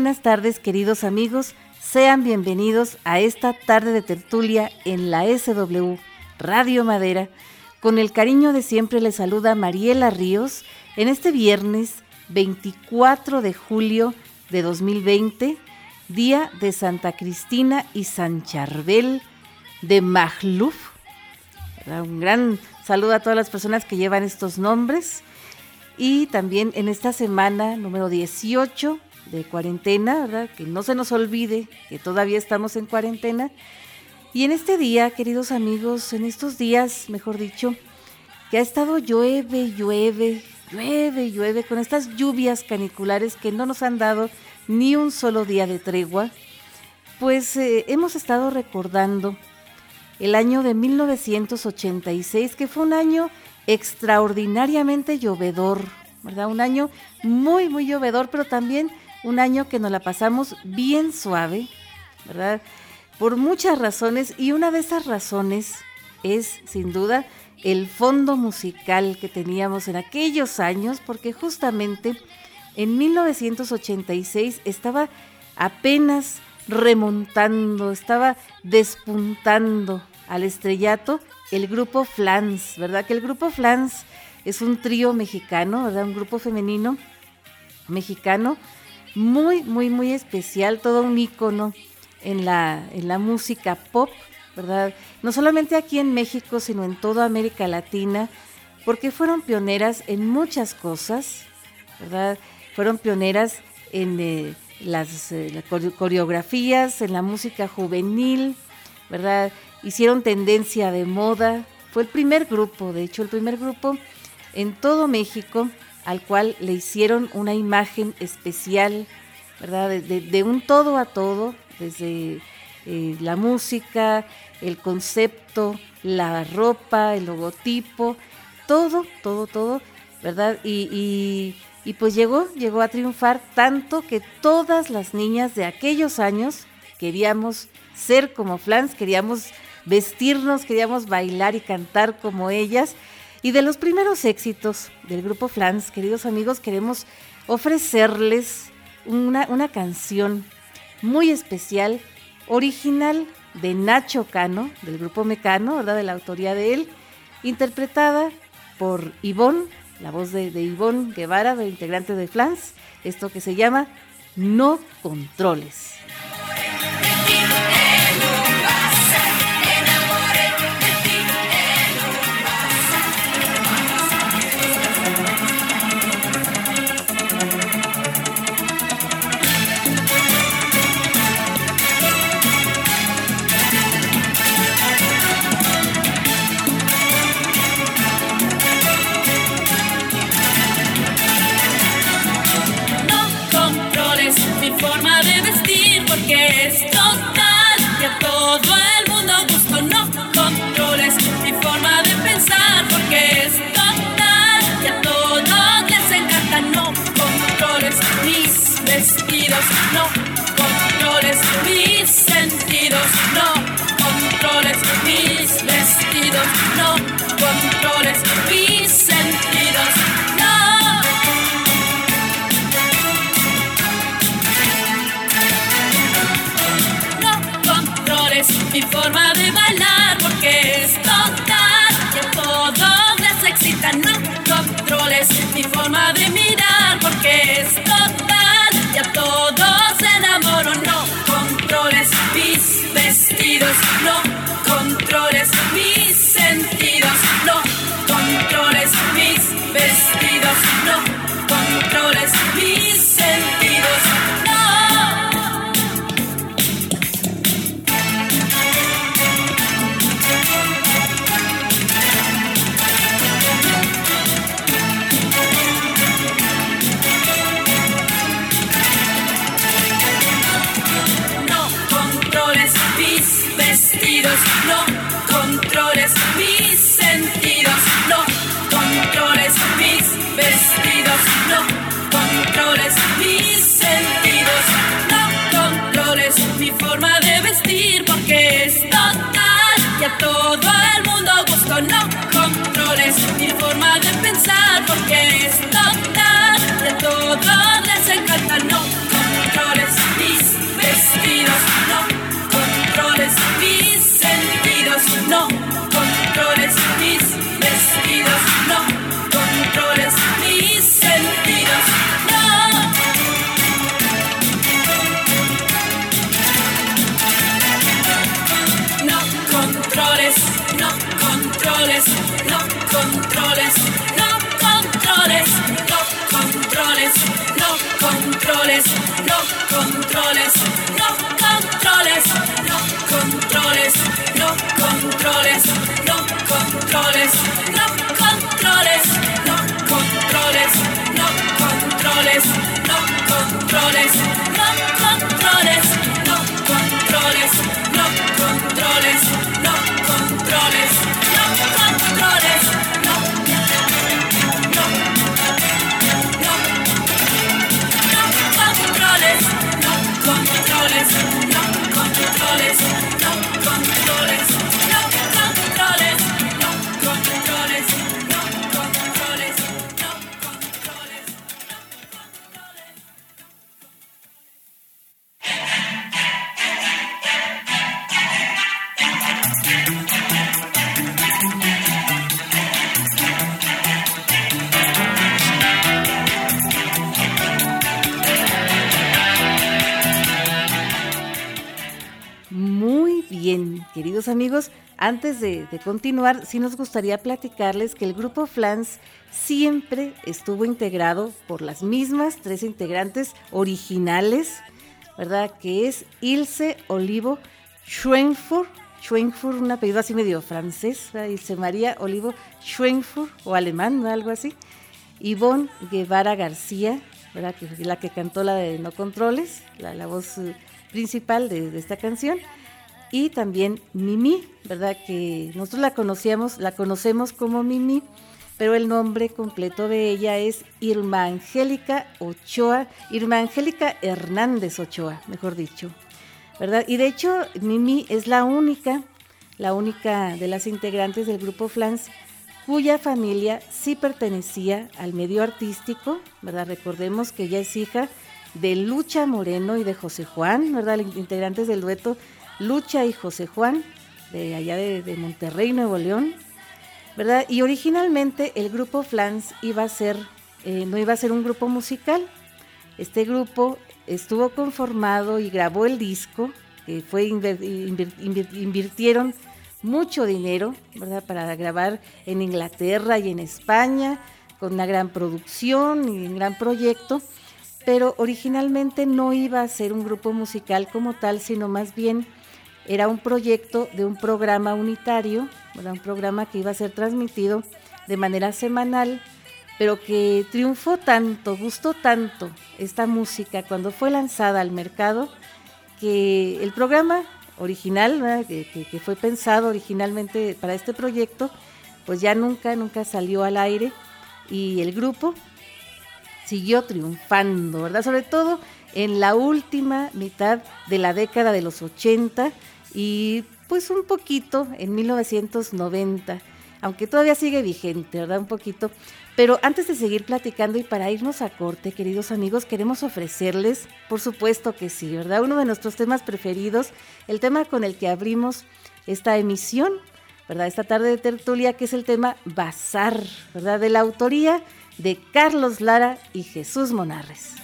Buenas tardes, queridos amigos. Sean bienvenidos a esta tarde de tertulia en la SW Radio Madera. Con el cariño de siempre les saluda Mariela Ríos en este viernes 24 de julio de 2020, día de Santa Cristina y San Charbel de Magluf. Un gran saludo a todas las personas que llevan estos nombres. Y también en esta semana número 18 de cuarentena, ¿verdad? Que no se nos olvide que todavía estamos en cuarentena. Y en este día, queridos amigos, en estos días, mejor dicho, que ha estado llueve, llueve, llueve, llueve, con estas lluvias caniculares que no nos han dado ni un solo día de tregua, pues eh, hemos estado recordando el año de 1986, que fue un año extraordinariamente llovedor, ¿verdad? Un año muy, muy llovedor, pero también un año que nos la pasamos bien suave, ¿verdad? Por muchas razones y una de esas razones es, sin duda, el fondo musical que teníamos en aquellos años, porque justamente en 1986 estaba apenas remontando, estaba despuntando al estrellato el grupo Flans, ¿verdad? Que el grupo Flans es un trío mexicano, ¿verdad? Un grupo femenino mexicano muy, muy, muy especial, todo un ícono en la, en la música pop, ¿verdad? No solamente aquí en México, sino en toda América Latina, porque fueron pioneras en muchas cosas, ¿verdad? Fueron pioneras en eh, las, eh, coreografías, en la música juvenil, ¿verdad? Hicieron tendencia de moda. Fue el primer grupo, de hecho, el primer grupo en todo México al cual le hicieron una imagen especial, ¿verdad? De, un todo a todo, desde eh, la música, el concepto, la ropa, el logotipo, todo, todo, todo, ¿verdad? Y, y pues llegó, llegó a triunfar tanto que todas las niñas de aquellos años queríamos ser como Flans, queríamos vestirnos, queríamos bailar y cantar como ellas. Y de los primeros éxitos del grupo Flans, queridos amigos, queremos ofrecerles una, una canción muy especial, original de Nacho Cano, del grupo Mecano, ¿verdad? De la autoría de él, interpretada por Ivonne la voz de, de Ivonne Guevara, del integrante de Flans, esto que se llama No Controles. Es total que a todo el mundo gusto no controles mi forma de pensar porque es total que a todos les encanta no controles mis vestidos no todo el mundo gusto, no controles mi forma de no controles, no controles, no controles, no controles, no controles, solids antes de, continuar, sí nos gustaría platicarles que el grupo Flans siempre estuvo integrado por las mismas tres integrantes originales, ¿verdad? Que es Ilse Olivo Schwenfurt, Schwenfurt, un apellido así medio francés. Ilse María Olivo Schwenfurt, o alemán, algo así. Ivonne Guevara García, ¿verdad? Que la que cantó la de No Controles, la, voz eh, principal de esta canción. Y también Mimi, ¿verdad? Que nosotros la conocíamos, la conocemos como Mimi, pero el nombre completo de ella es Irma Angélica Ochoa, Irma Angélica Hernández Ochoa, mejor dicho. ¿Verdad? Y de hecho, Mimi es la única, la única de las integrantes del grupo Flans cuya familia sí pertenecía al medio artístico, ¿verdad? Recordemos que ella es hija de Lucha Moreno y de José Juan, ¿verdad? Integrantes del dueto Lucha y José Juan, de allá de, Monterrey, Nuevo León, ¿verdad? Y originalmente el grupo Flans iba a ser, eh, no iba a ser un grupo musical. Este grupo estuvo conformado y grabó el disco, que fue invirtieron mucho dinero, ¿verdad? Para grabar en Inglaterra y en España, con una gran producción y un gran proyecto, pero originalmente no iba a ser un grupo musical como tal, sino más bien era un proyecto de un programa unitario, ¿verdad? un programa que iba a ser transmitido de manera semanal, pero que triunfó tanto, gustó tanto esta música cuando fue lanzada al mercado, que el programa original, que- que fue pensado originalmente para este proyecto, pues ya nunca, nunca salió al aire y el grupo siguió triunfando, ¿verdad? Sobre todo en la última mitad de la década de los 80 y pues un poquito en 1990, aunque todavía sigue vigente, ¿verdad? Un poquito. Pero antes de seguir platicando y para irnos a corte, queridos amigos, queremos ofrecerles, por supuesto que sí, ¿verdad? Uno de nuestros temas preferidos, el tema con el que abrimos esta emisión, ¿verdad? Esta tarde de tertulia, que es el tema Bazar, ¿verdad? De la autoría de Carlos Lara y Jesús Monarres.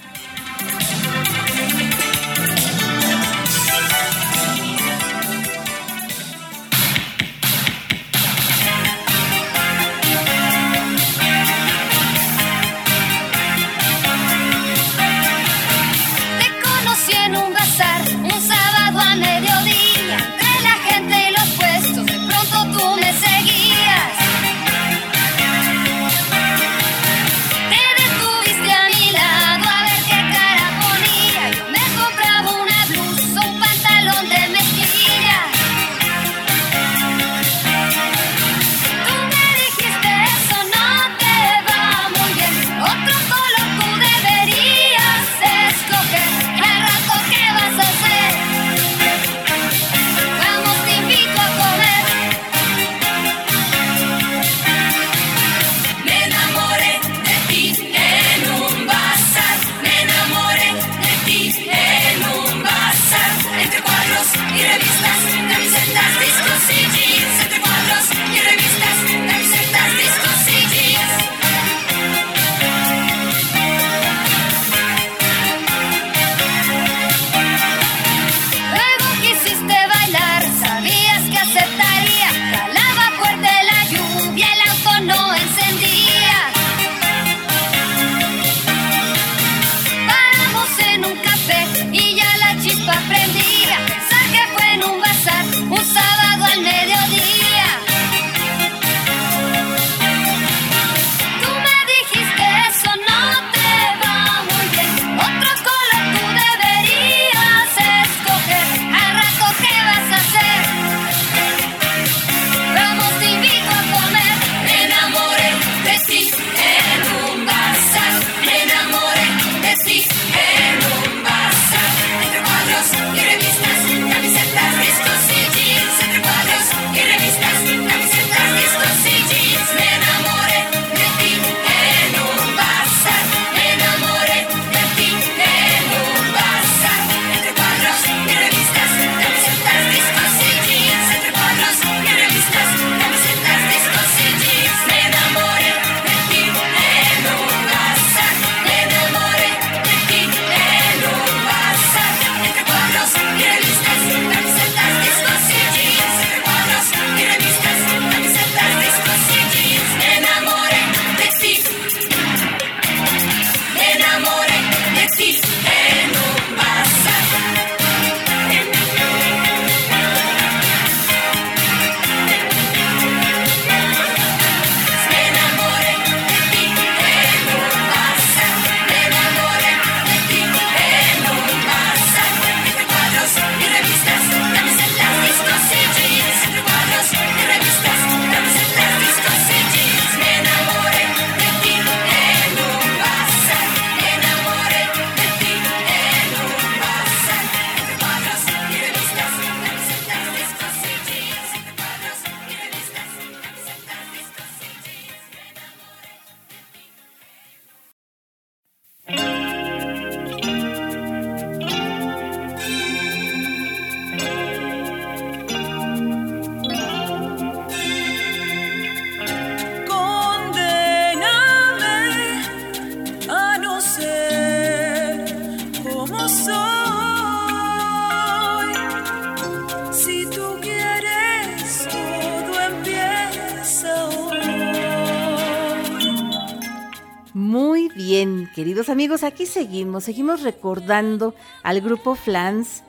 Amigos, aquí seguimos, seguimos recordando al grupo Flans,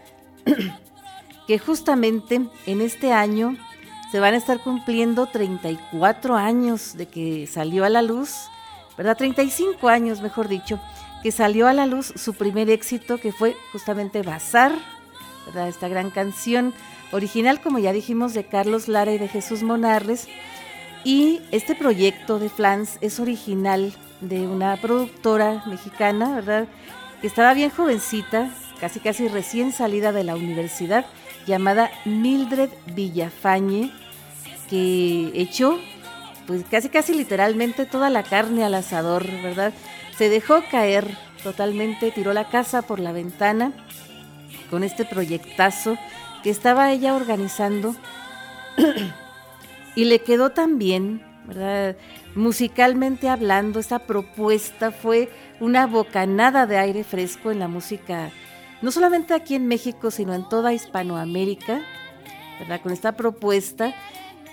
que justamente en este año se van a estar cumpliendo 34 años de que salió a la luz, ¿verdad? 35 años, mejor dicho, que salió a la luz su primer éxito, que fue justamente Bazar, ¿verdad? Esta gran canción original, como ya dijimos, de Carlos Lara y de Jesús Monarres. Y este proyecto de Flans es original de una productora mexicana, ¿verdad? Que estaba bien jovencita, casi casi recién salida de la universidad, llamada Mildred Villafañe, que echó pues casi casi literalmente toda la carne al asador, ¿verdad? Se dejó caer totalmente, tiró la casa por la ventana con este proyectazo que estaba ella organizando y le quedó también, ¿verdad? Musicalmente hablando, esta propuesta fue una bocanada de aire fresco en la música, no solamente aquí en México, sino en toda Hispanoamérica, ¿verdad? Con esta propuesta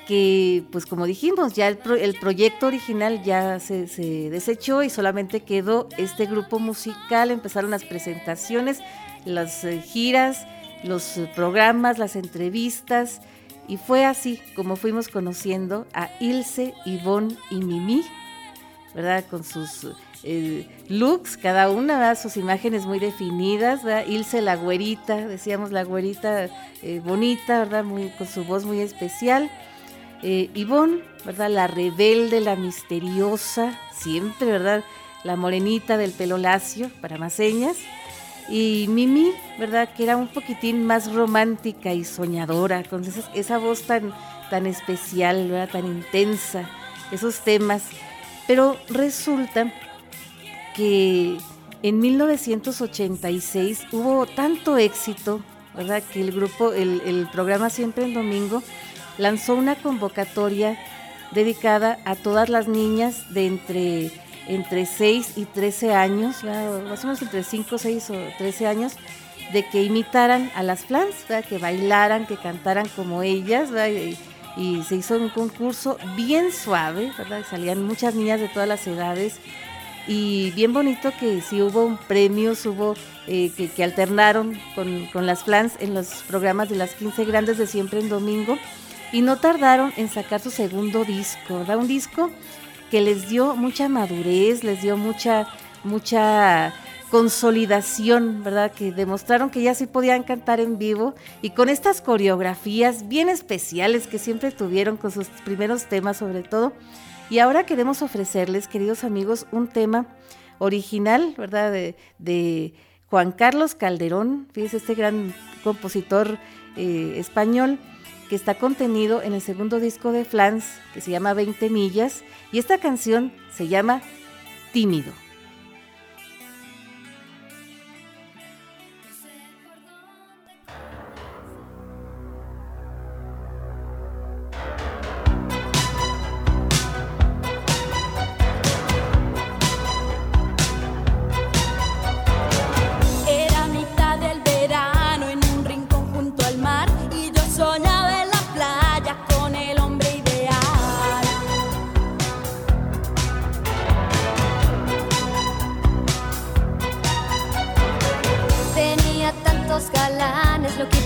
que, pues como dijimos, ya el, proyecto original ya se, se, desechó y solamente quedó este grupo musical, empezaron las presentaciones, las eh, giras, los programas, las entrevistas, y fue así como fuimos conociendo a Ilse, Ivonne y Mimi, ¿verdad? Con sus eh, looks, cada una, ¿verdad? sus imágenes muy definidas, ¿verdad? Ilse la güerita, decíamos la güerita eh, bonita, ¿verdad? Muy, con su voz muy especial. Eh, Ivonne, ¿verdad? La rebelde, la misteriosa, siempre, ¿verdad? La morenita del pelo lacio, para más señas. Y Mimi, ¿verdad? Que era un poquitín más romántica y soñadora, con esa, voz tan, tan especial, ¿verdad? Tan intensa, esos temas. Pero resulta que en 1986 hubo tanto éxito, ¿verdad? Que el grupo, el, el programa Siempre en Domingo, lanzó una convocatoria dedicada a todas las niñas de entre entre 6 y 13 años, más o menos entre 5, 6 o 13 años, de que imitaran a las flans, que bailaran, que cantaran como ellas, y, y, se hizo un concurso bien suave, ¿verdad? salían muchas niñas de todas las edades y bien bonito que sí hubo un premio, hubo eh, que, alternaron con, con, las flans en los programas de las 15 grandes de siempre en domingo y no tardaron en sacar su segundo disco, ¿verdad? Un disco que les dio mucha madurez, les dio mucha, mucha consolidación, ¿verdad? Que demostraron que ya sí podían cantar en vivo y con estas coreografías bien especiales que siempre tuvieron con sus primeros temas sobre todo. Y ahora queremos ofrecerles, queridos amigos, un tema original, ¿verdad? De, Juan Carlos Calderón, fíjense, este gran compositor eh, español que está contenido en el segundo disco de Flans, que se llama 20 millas, y esta canción se llama Tímido.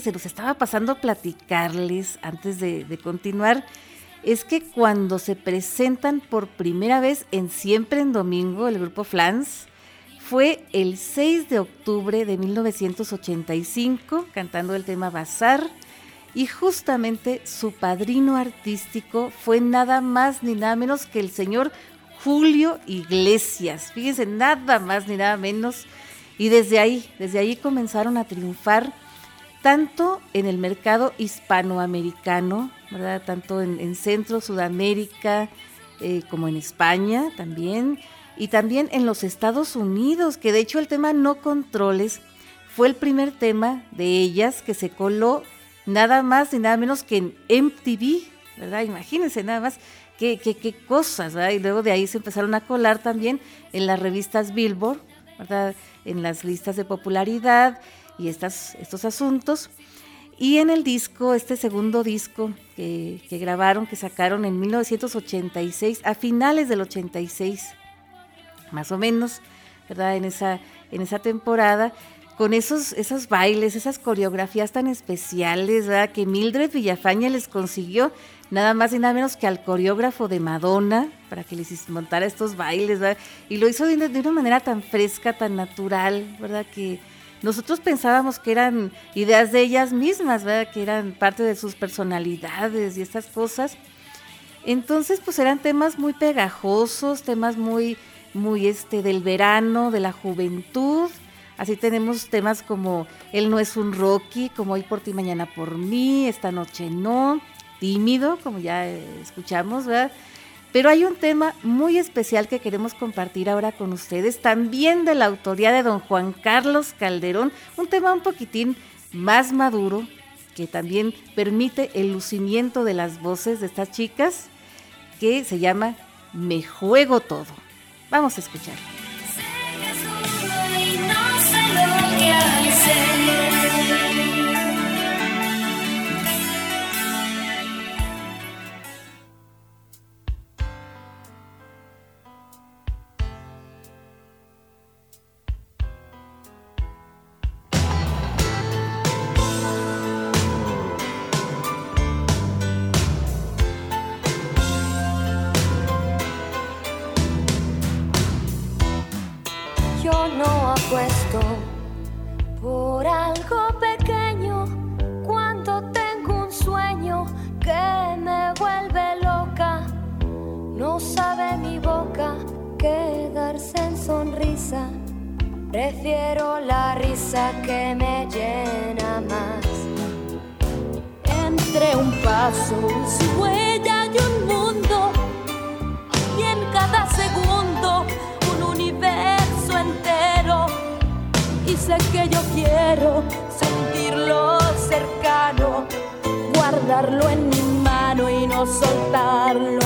se nos estaba pasando platicarles antes de, de continuar es que cuando se presentan por primera vez en Siempre en Domingo, el grupo Flans, fue el 6 de octubre de 1985, cantando el tema Bazar. Y justamente su padrino artístico fue nada más ni nada menos que el señor Julio Iglesias. Fíjense, nada más ni nada menos. Y desde ahí, desde ahí comenzaron a triunfar tanto en el mercado hispanoamericano, ¿verdad? Tanto en, en Centro, Sudamérica, eh, como en España también, y también en los Estados Unidos, que de hecho el tema No Controles fue el primer tema de ellas que se coló nada más ni nada menos que en MTV, ¿verdad? Imagínense nada más qué, qué, qué cosas, ¿verdad? Y luego de ahí se empezaron a colar también en las revistas Billboard, ¿verdad? En las listas de popularidad y estos asuntos. Y en el disco, este segundo disco que, grabaron, que sacaron en 1986, a finales del 86, más o menos, ¿verdad? En esa, en esa temporada, con esos, esos bailes, esas coreografías tan especiales, ¿verdad? Que Mildred Villafaña les consiguió nada más y nada menos que al coreógrafo de Madonna para que les montara estos bailes, ¿verdad? Y lo hizo de de una manera tan fresca, tan natural, ¿verdad? Que nosotros pensábamos que eran ideas de ellas mismas, ¿verdad? Que eran parte de sus personalidades y estas cosas. Entonces, pues eran temas muy pegajosos, temas muy, muy este, del verano, de la juventud. Así tenemos temas como Él no es un Rocky, como Hoy por ti, mañana por mí, Esta noche no, Tímido, como ya eh, escuchamos, ¿verdad? Pero hay un tema muy especial que queremos compartir ahora con ustedes, también de la autoría de don Juan Carlos Calderón, un tema un poquitín más maduro, que también permite el lucimiento de las voces de estas chicas, que se llama Me Juego Todo. Vamos a escuchar. No guardarlo en mi mano y no soltarlo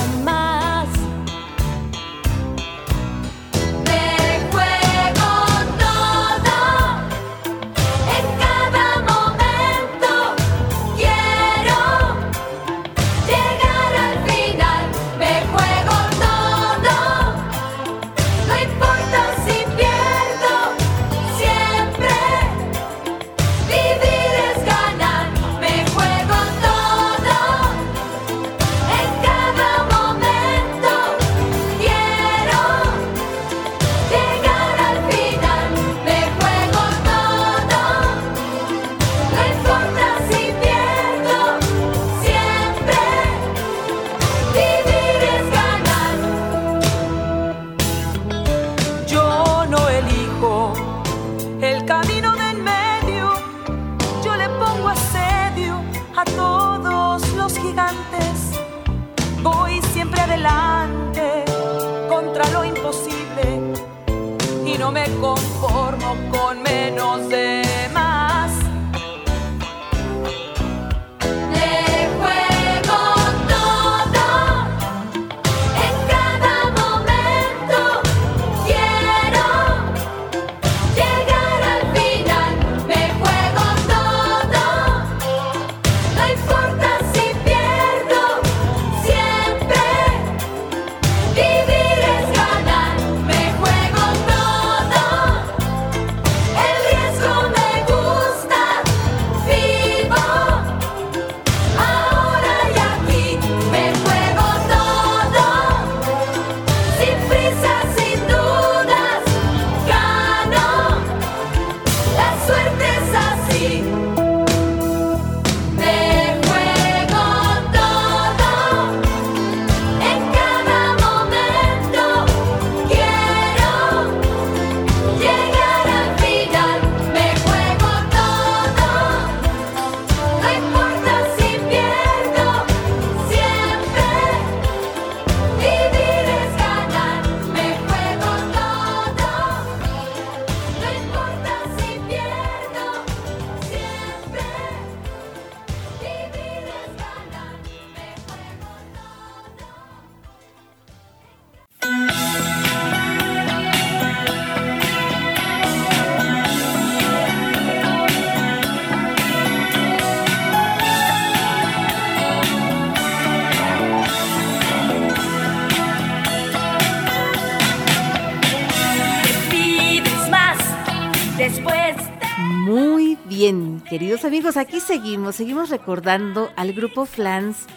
bien, queridos amigos, aquí seguimos, seguimos recordando al grupo Flans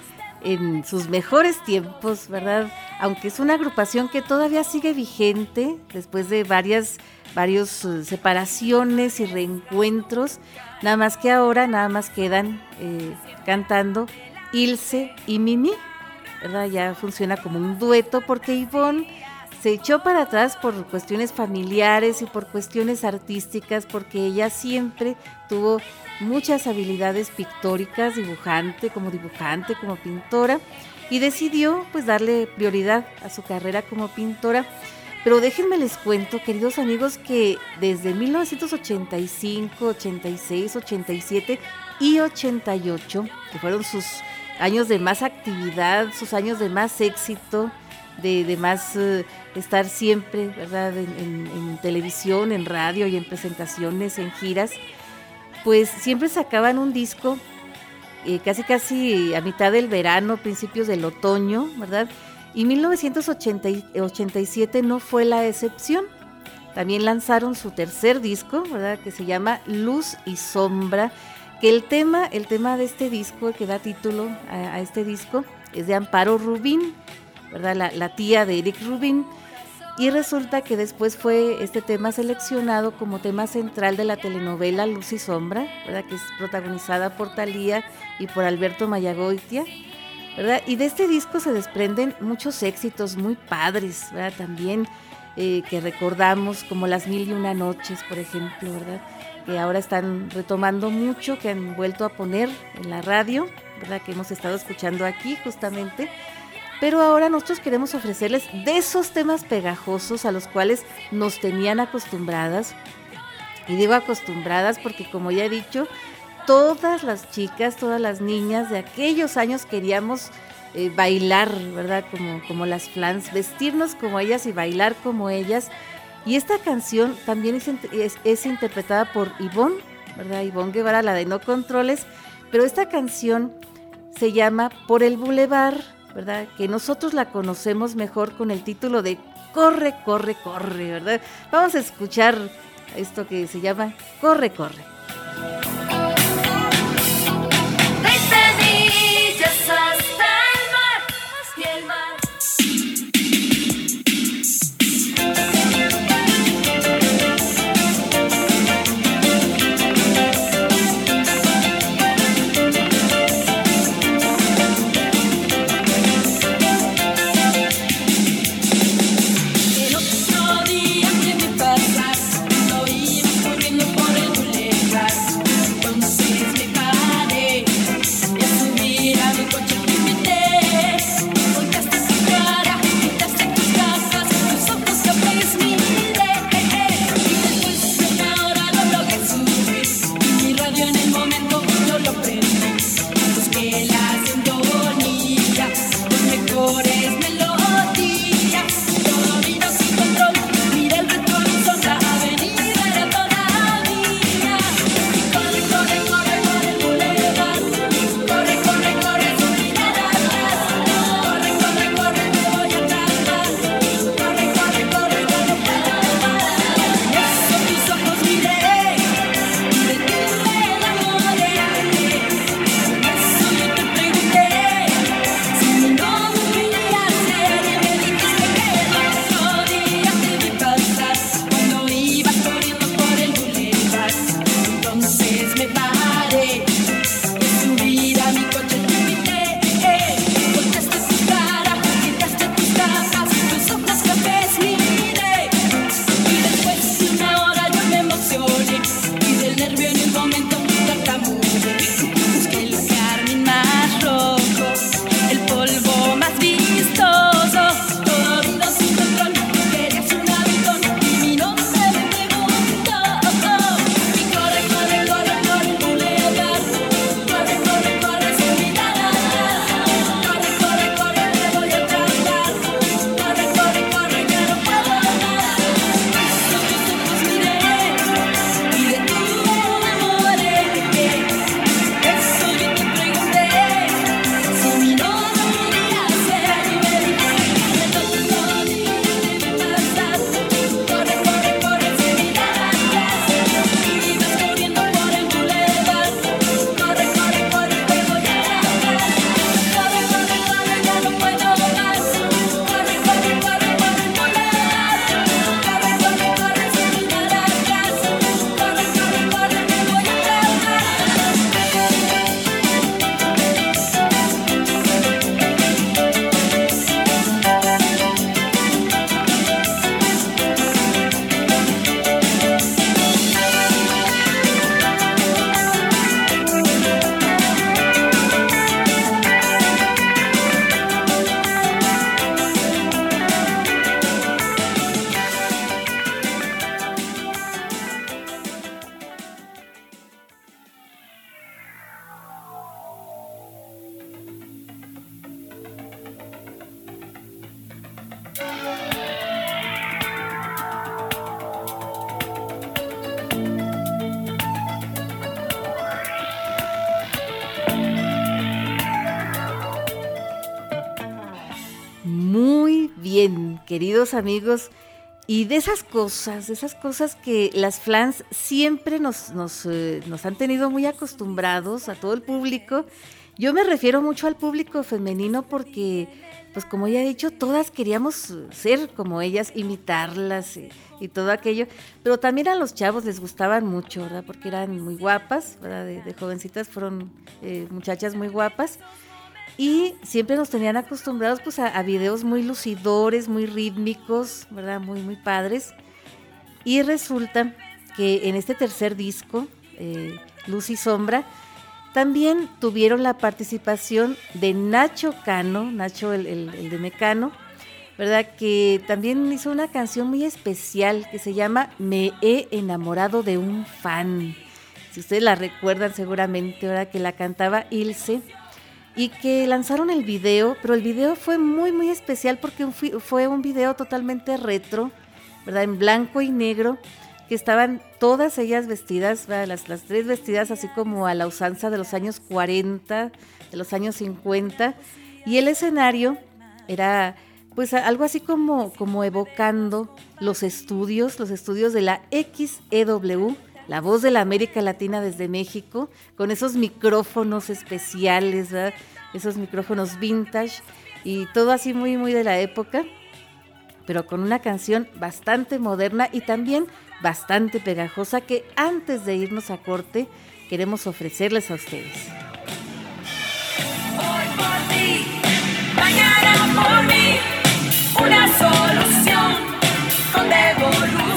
en sus mejores tiempos, ¿verdad? Aunque es una agrupación que todavía sigue vigente después de varias varios eh, separaciones y reencuentros, nada más que ahora nada más quedan eh, cantando Ilse y Mimi, ¿verdad? Ya funciona como un dueto porque Ivonne se echó para atrás por cuestiones familiares y por cuestiones artísticas, porque ella siempre tuvo muchas habilidades pictóricas, dibujante, como dibujante, como pintora, y decidió pues darle prioridad a su carrera como pintora. Pero déjenme les cuento, queridos amigos, que desde 1985, 86, 87 y 88, que fueron sus años de más actividad, sus años de más éxito, de, de más eh, estar siempre, ¿verdad?, en, televisión, en radio y en presentaciones, en giras, pues siempre sacaban un disco eh, casi casi a mitad del verano, principios del otoño, ¿verdad? Y 1987 no fue la excepción. También lanzaron su tercer disco, ¿verdad? Que se llama Luz y Sombra, que el tema, el tema de este disco, que da título a, a este disco, es de Amparo Rubín, ¿verdad? La, tía de Eric Rubin. Y resulta que después fue este tema seleccionado como tema central de la telenovela Luz y Sombra, ¿verdad? que es protagonizada por Talía y por Alberto Mayagoitia. ¿verdad? Y de este disco se desprenden muchos éxitos muy padres, ¿verdad? También eh, que recordamos como Las Mil y Una Noches, por ejemplo, ¿verdad? Que ahora están retomando mucho, que han vuelto a poner en la radio, ¿verdad? Que hemos estado escuchando aquí justamente. Pero ahora nosotros queremos ofrecerles de esos temas pegajosos a los cuales nos tenían acostumbradas. Y digo acostumbradas porque como ya he dicho, todas las chicas, todas las niñas de aquellos años queríamos eh, bailar, ¿verdad? Como, como las flans, vestirnos como ellas y bailar como ellas. Y esta canción también es, es, interpretada por Ivonne, ¿verdad? Ivonne Guevara, la de No Controles. Pero esta canción se llama Por el Boulevard, ¿verdad? Que nosotros la conocemos mejor con el título de Corre, corre, corre, ¿verdad? Vamos a escuchar esto que se llama Corre, corre. Queridos amigos, y de esas cosas, de esas cosas que las flans siempre nos, eh, nos han tenido muy acostumbrados a todo el público, Yo me refiero mucho al público femenino porque, pues como ya he dicho, todas queríamos ser como ellas, imitarlas y, y todo aquello, pero también a los chavos les gustaban mucho, ¿verdad? Porque eran muy guapas, ¿verdad? De, de jovencitas fueron eh, muchachas muy guapas y siempre nos tenían acostumbrados pues a, videos muy lucidores, muy rítmicos, ¿verdad? Muy, muy padres. Y resulta que en este tercer disco, eh, Luz y Sombra, también tuvieron la participación de Nacho Cano, Nacho el, el- el de Mecano, ¿verdad? Que también hizo una canción muy especial que se llama Me he enamorado de un fan. Si ustedes la recuerdan seguramente, ¿verdad? Que la cantaba Ilse y que lanzaron el video, pero el video fue muy, muy especial porque fue un video totalmente retro, ¿verdad? En blanco y negro, que estaban todas ellas vestidas, las, las tres vestidas así como a la usanza de los años 40, de los años 50, y el escenario era pues algo así como, como evocando los estudios, los estudios de la XEW, la voz de la América Latina desde México, con esos micrófonos especiales, esos micrófonos vintage y todo así muy, muy de la época, pero con una canción bastante moderna y también bastante pegajosa que antes de irnos a corte queremos ofrecerles a ustedes. Hoy por ti, mañana por mí, una solución con devolución.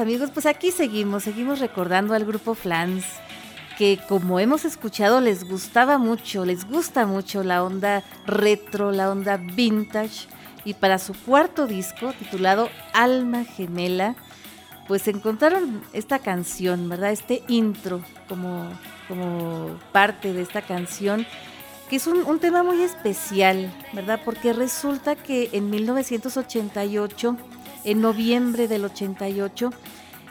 Amigos, pues aquí seguimos, seguimos recordando al grupo Flans, que como hemos escuchado les gustaba mucho, les gusta mucho la onda retro, la onda vintage, y para su cuarto disco titulado Alma Gemela, pues encontraron esta canción, ¿verdad? Este intro como, como parte de esta canción, que es un, un tema muy especial, ¿verdad? Porque resulta que en 1988, en noviembre del 88,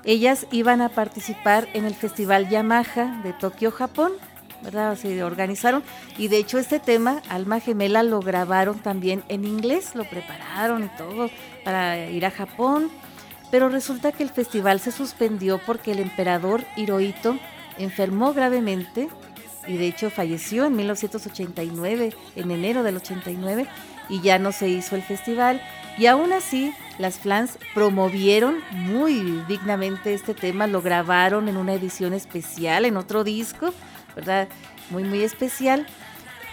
ellas iban a participar en el Festival Yamaha de Tokio, Japón, ¿verdad? Se organizaron y de hecho este tema, Alma Gemela, lo grabaron también en inglés, lo prepararon y todo para ir a Japón, pero resulta que el festival se suspendió porque el emperador Hirohito enfermó gravemente y de hecho falleció en 1989, en enero del 89, y ya no se hizo el festival. Y aún así, las Flans promovieron muy dignamente este tema, lo grabaron en una edición especial, en otro disco, ¿verdad? Muy, muy especial.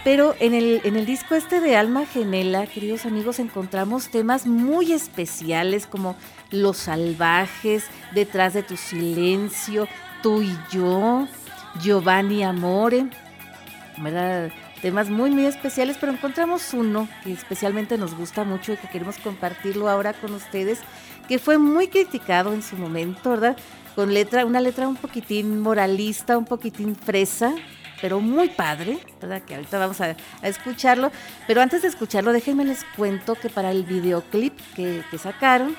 Pero en el, en el disco este de Alma Gemela, queridos amigos, encontramos temas muy especiales como Los Salvajes, Detrás de tu Silencio, Tú y Yo, Giovanni Amore, ¿verdad? Temas muy, muy especiales, pero encontramos uno que especialmente nos gusta mucho y que queremos compartirlo ahora con ustedes, que fue muy criticado en su momento, ¿verdad? Con letra, una letra un poquitín moralista, un poquitín fresa, pero muy padre, ¿verdad? Que ahorita vamos a, escucharlo. Pero antes de escucharlo, déjenme les cuento que para el videoclip que, que sacaron,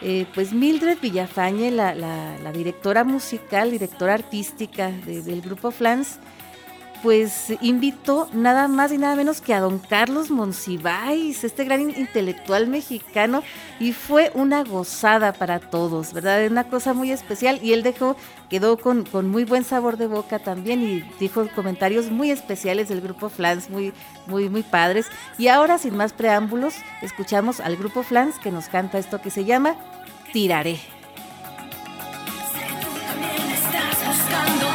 eh, pues Mildred Villafañe, la, la, directora musical, directora artística de, del grupo Flans, pues invitó nada más y nada menos que a don Carlos Monsiváis, este gran intelectual mexicano, y fue una gozada para todos, ¿verdad? Una cosa muy especial, y él dejó, quedó con, con muy buen sabor de boca también, y dijo comentarios muy especiales del grupo Flans, muy, muy, muy padres. Y ahora, sin más preámbulos, escuchamos al grupo Flans que nos canta esto que se llama Tiraré. Otra cuba cargada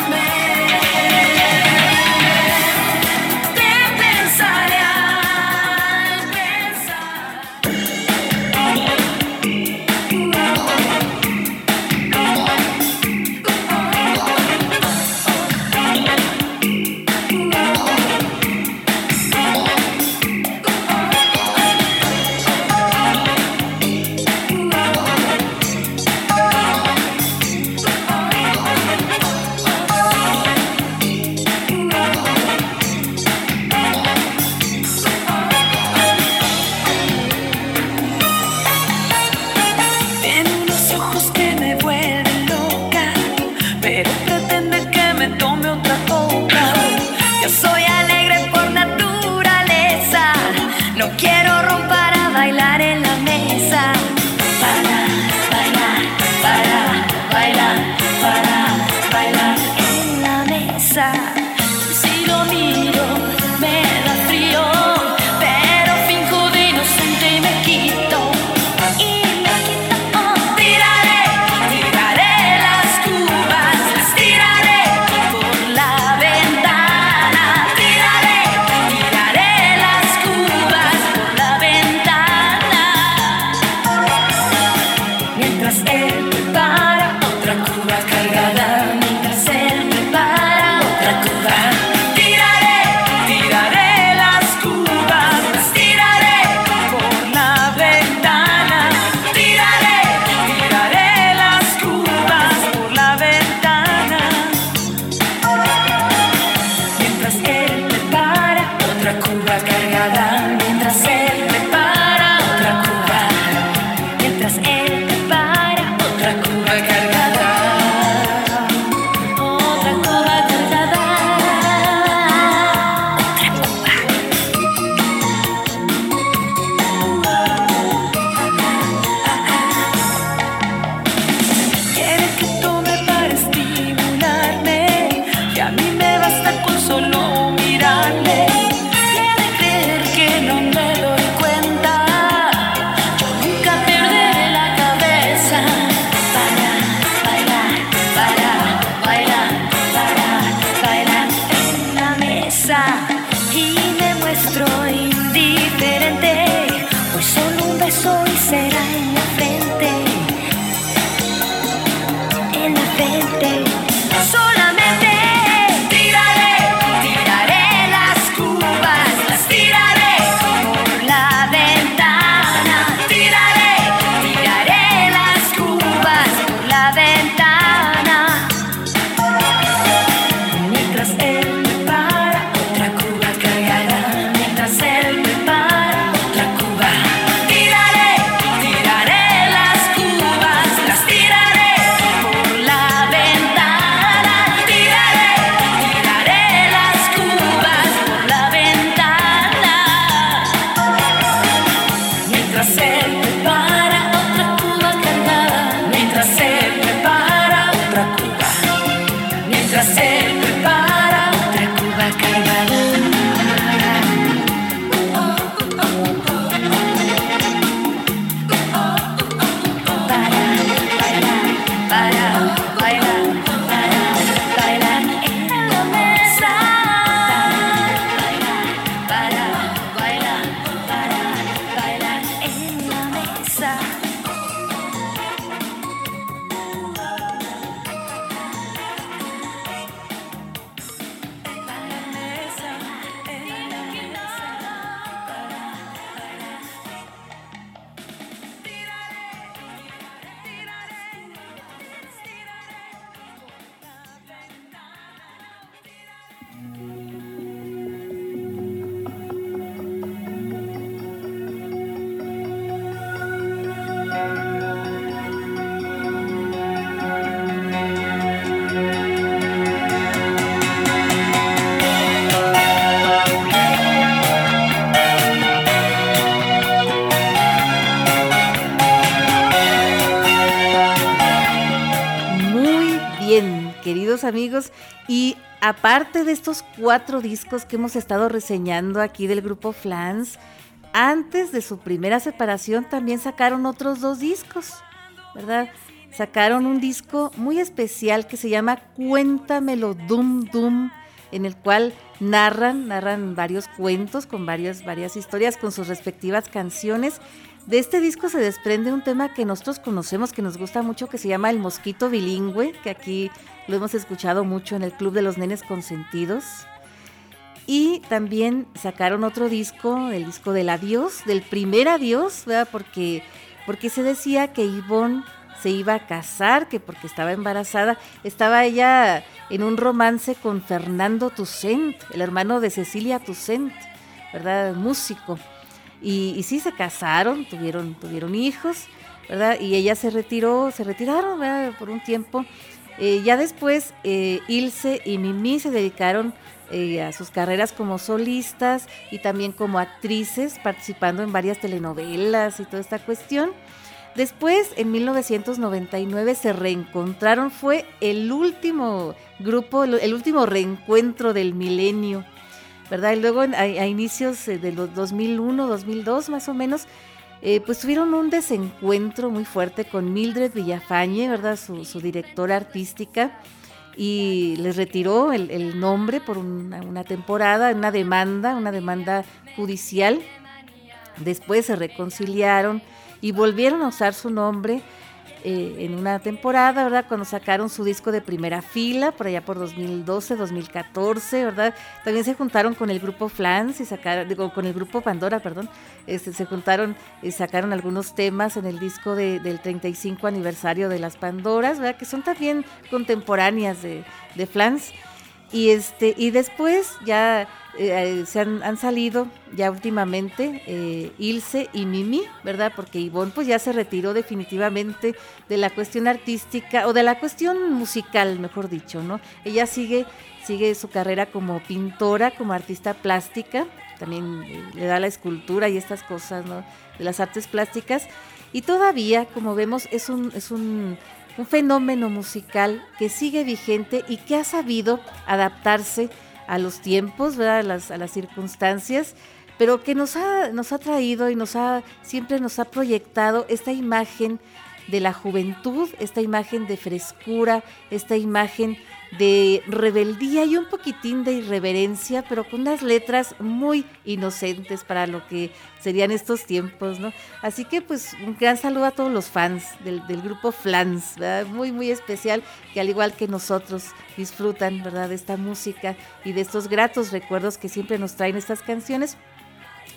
amigos. Y aparte de estos cuatro discos que hemos estado reseñando aquí del grupo Flans, antes de su primera separación también sacaron otros dos discos, ¿verdad? Sacaron un disco muy especial que se llama Cuéntamelo Dum Dum, en el cual narran, narran varios cuentos con varias, varias historias con sus respectivas canciones. De este disco se desprende un tema que nosotros conocemos, que nos gusta mucho, que se llama El Mosquito Bilingüe, que aquí lo hemos escuchado mucho en el Club de los Nenes Consentidos. Y también sacaron otro disco, el disco del adiós, del primer adiós, ¿verdad? Porque, porque se decía que Ivonne se iba a casar, que porque estaba embarazada, estaba ella en un romance con Fernando Toussaint, el hermano de Cecilia Toussaint, ¿verdad? Músico. Y, sí se casaron, tuvieron, tuvieron hijos, ¿verdad? Y ella se retiró, se retiraron, ¿verdad? Por un tiempo. Eh, ya después, eh, Ilse y Mimi se dedicaron eh, a sus carreras como solistas y también como actrices, participando en varias telenovelas y toda esta cuestión. Después, en 1999, se reencontraron, fue el último grupo, el último reencuentro del milenio, ¿verdad? Y luego, a, inicios eh, de los 2001, 2002 más o menos, eh, pues tuvieron un desencuentro muy fuerte con Mildred Villafañe, ¿verdad? Su, directora artística, y les retiró el, el nombre por una, una temporada, una demanda, una demanda judicial. Después se reconciliaron y volvieron a usar su nombre eh, en una temporada, ¿verdad? Cuando sacaron su disco de primera fila, por allá por 2012, 2014, ¿verdad? También se juntaron con el grupo Flans y sacaron, digo, con el grupo Pandora, perdón, este, se juntaron y sacaron algunos temas en el disco de- del 35 aniversario de las Pandoras, ¿verdad? Que son también contemporáneas de, de Flans. Y este, y después ya eh, se han, han salido ya últimamente eh, Ilse y Mimi, ¿verdad? Porque Ivonne pues ya se retiró definitivamente de la cuestión artística o de la cuestión musical, mejor dicho, ¿no? Ella sigue, sigue su carrera como pintora, como artista plástica, también eh, le da la escultura y estas cosas, ¿no? De las artes plásticas. Y todavía, como vemos, es un, es un, un fenómeno musical que sigue vigente y que ha sabido adaptarse a los tiempos, ¿verdad? A, las, a las circunstancias, pero que nos ha, nos ha traído y nos ha, siempre nos ha proyectado esta imagen de la juventud, esta imagen de frescura, esta imagen de rebeldía y un poquitín de irreverencia, pero con unas letras muy inocentes para lo que serían estos tiempos, ¿no? Así que pues un gran saludo a todos los fans del, del grupo Flans, ¿verdad? Muy, muy especial, que al igual que nosotros disfrutan, ¿verdad? De esta música y de estos gratos recuerdos que siempre nos traen estas canciones.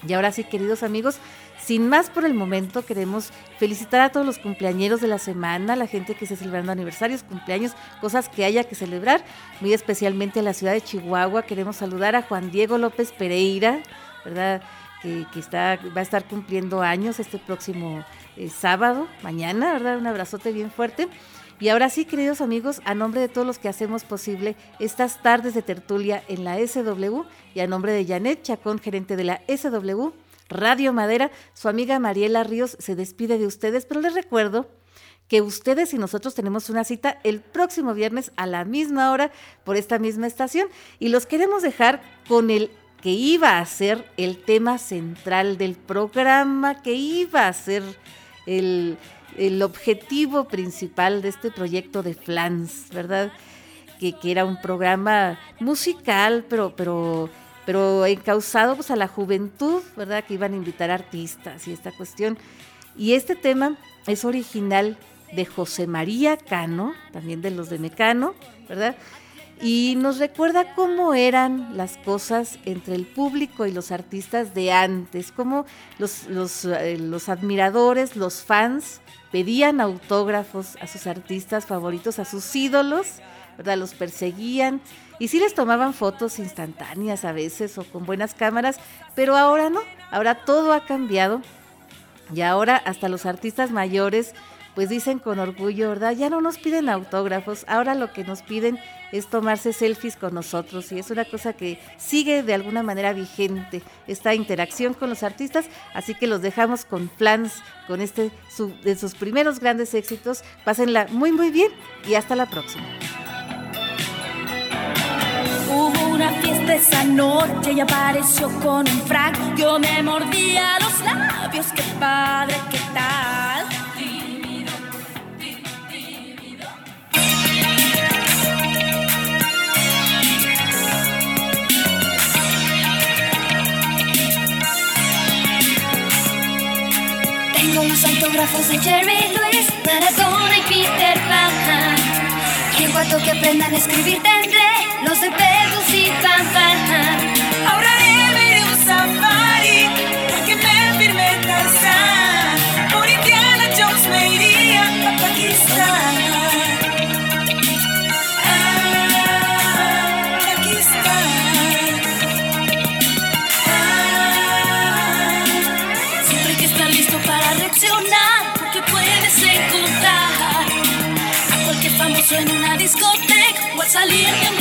Y ahora sí, queridos amigos, sin más por el momento, queremos felicitar a todos los cumpleañeros de la semana, la gente que esté celebrando aniversarios, cumpleaños, cosas que haya que celebrar, muy especialmente en la ciudad de Chihuahua. Queremos saludar a Juan Diego López Pereira, ¿verdad? Que, que está, va a estar cumpliendo años este próximo eh, sábado, mañana, ¿verdad? Un abrazote bien fuerte. Y ahora sí, queridos amigos, a nombre de todos los que hacemos posible estas tardes de tertulia en la SW y a nombre de Janet Chacón, gerente de la SW Radio Madera, su amiga Mariela Ríos se despide de ustedes, pero les recuerdo que ustedes y nosotros tenemos una cita el próximo viernes a la misma hora por esta misma estación. Y los queremos dejar con el que iba a ser el tema central del programa, que iba a ser el, el objetivo principal de este proyecto de Flans, ¿verdad? Que, que era un programa musical, pero, pero, pero encausado pues, a la juventud, ¿verdad? Que iban a invitar artistas y esta cuestión. Y este tema es original de José María Cano, también de los de Mecano, ¿verdad? Y nos recuerda cómo eran las cosas entre el público y los artistas de antes, cómo los, los, eh, los admiradores, los fans, pedían autógrafos a sus artistas favoritos, a sus ídolos, ¿verdad? Los perseguían y sí les tomaban fotos instantáneas a veces o con buenas cámaras, pero ahora no, ahora todo ha cambiado y ahora hasta los artistas mayores pues dicen con orgullo, ¿verdad? Ya no nos piden autógrafos, ahora lo que nos piden es tomarse selfies con nosotros y es una cosa que sigue de alguna manera vigente esta interacción con los artistas, así que los dejamos con plans, con este su- de sus primeros grandes éxitos. Pásenla muy muy bien y hasta la próxima. Hubo una fiesta esa noche y apareció con un frac. Yo me mordía los labios, qué padre, qué tal. Tengo los autógrafos de Jerry Lewis, Maradona y Peter Pan. En cuanto que aprendan a escribir tendré los de Beatles y Fan Fan. Discoteca o